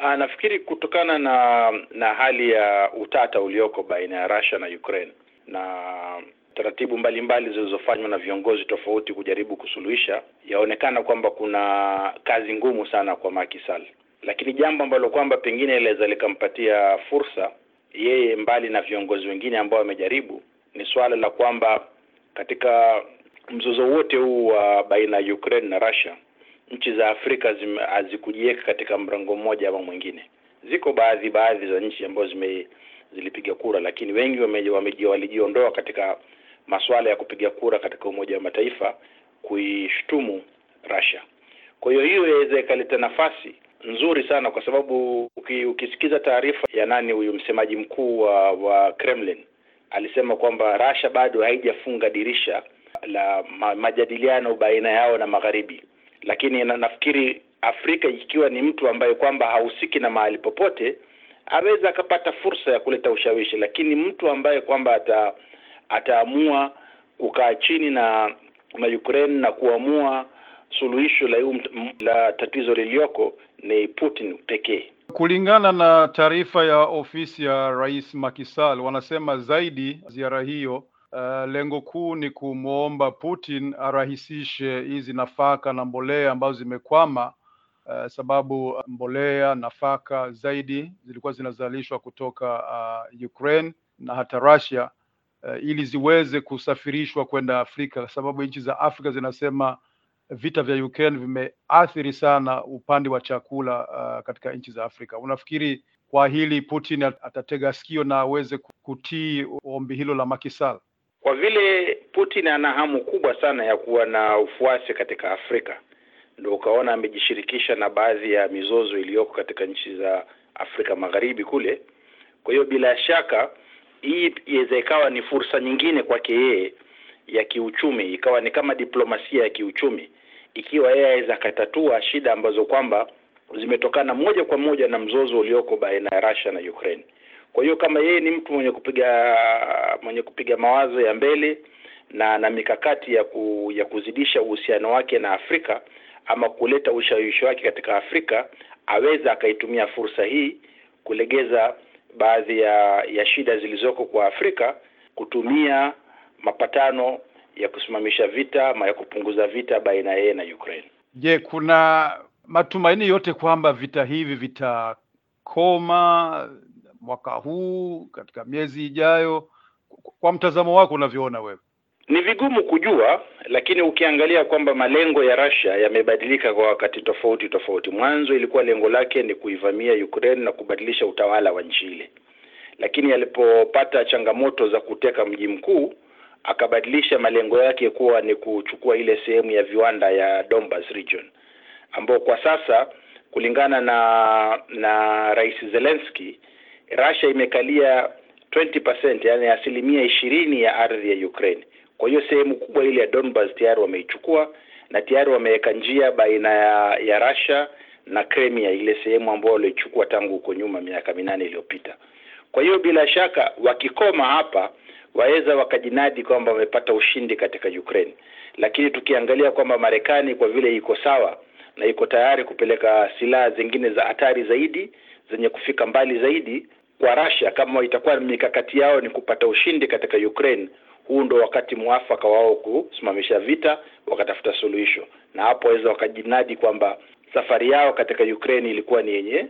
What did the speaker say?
Ah, nafikiri kutokana na na hali ya utata ulioko baina ya Russia na Ukraine na taratibu mbalimbali zilizofanywa na viongozi tofauti kujaribu kusuluhisha, yaonekana kwamba kuna kazi ngumu sana kwa Macky Sall, lakini jambo ambalo kwamba pengine linaweza likampatia fursa yeye, mbali na viongozi wengine ambao wamejaribu, ni suala la kwamba katika mzozo wote huu wa baina ya Ukraine na Russia nchi za Afrika hazikujiweka katika mrengo mmoja ama mwingine. Ziko baadhi baadhi za nchi ambazo zime zilipiga kura, lakini wengi walijiondoa katika masuala ya kupiga kura katika Umoja wa Mataifa kuishtumu Russia. Kwa hiyo hiyo inaweza ikaleta nafasi nzuri sana, kwa sababu uki, ukisikiza taarifa ya nani huyu msemaji mkuu wa, wa Kremlin alisema kwamba Russia bado haijafunga dirisha la ma, majadiliano baina yao na magharibi lakini na, nafikiri Afrika ikiwa ni mtu ambaye kwamba hahusiki na mahali popote aweza akapata fursa ya kuleta ushawishi, lakini mtu ambaye kwamba ata ataamua kukaa chini na na Ukraine na kuamua suluhisho la, la tatizo liliyoko ni Putin pekee. Kulingana na taarifa ya ofisi ya Rais Macky Sall, wanasema zaidi ziara hiyo Uh, lengo kuu ni kumwomba Putin arahisishe hizi nafaka na mbolea ambazo zimekwama, uh, sababu mbolea nafaka zaidi zilikuwa zinazalishwa kutoka uh, Ukraine na hata Russia, uh, ili ziweze kusafirishwa kwenda Afrika, sababu nchi za Afrika zinasema vita vya Ukraine vimeathiri sana upande wa chakula uh, katika nchi za Afrika. Unafikiri kwa hili Putin atatega sikio na aweze kutii ombi hilo la Macky Sall? Kwa vile Putin ana hamu kubwa sana ya kuwa na ufuasi katika Afrika, ndio ukaona amejishirikisha na baadhi ya mizozo iliyoko katika nchi za Afrika Magharibi kule. Kwa hiyo bila shaka hii iweza ikawa ni fursa nyingine kwake yeye ya kiuchumi, ikawa ni kama diplomasia ya kiuchumi, ikiwa yeye aweza akatatua shida ambazo kwamba zimetokana moja kwa moja na mzozo ulioko baina ya Russia na Ukraine. Kwa hiyo kama yeye ni mtu mwenye kupiga mwenye kupiga mawazo ya mbele na na mikakati ya ku, ya kuzidisha uhusiano wake na Afrika ama kuleta ushawishi wake katika Afrika, aweza akaitumia fursa hii kulegeza baadhi ya ya shida zilizoko kwa Afrika, kutumia mapatano ya kusimamisha vita ama ya kupunguza vita baina yeye na Ukraine. Je, kuna matumaini yote kwamba vita hivi vitakoma mwaka huu katika miezi ijayo? Kwa mtazamo wako unavyoona wewe? Ni vigumu kujua, lakini ukiangalia kwamba malengo ya Russia yamebadilika kwa wakati tofauti tofauti. Mwanzo ilikuwa lengo lake ni kuivamia Ukraine na kubadilisha utawala wa nchi ile, lakini alipopata changamoto za kuteka mji mkuu akabadilisha malengo yake kuwa ni kuchukua ile sehemu ya viwanda ya Donbas region, ambao kwa sasa kulingana na na Rais Zelensky Russia imekalia 20%, yani asilimia ishirini ya ardhi ya Ukraine. Kwa hiyo sehemu kubwa ile ya Donbas tayari wameichukua na tayari wameweka njia baina ya, ya Russia na Crimea, ile sehemu ambayo walichukua tangu huko nyuma miaka minane iliyopita. Kwa hiyo bila shaka wakikoma hapa waweza wakajinadi kwamba wamepata ushindi katika Ukraine, lakini tukiangalia kwamba Marekani kwa vile iko sawa na iko tayari kupeleka silaha zingine za hatari zaidi zenye kufika mbali zaidi kwa Russia, kama itakuwa mikakati yao ni kupata ushindi katika Ukraine, huu ndo wakati mwafaka wao kusimamisha vita, wakatafuta suluhisho, na hapo waweza wakajinadi kwamba safari yao katika Ukraine ilikuwa ni yenye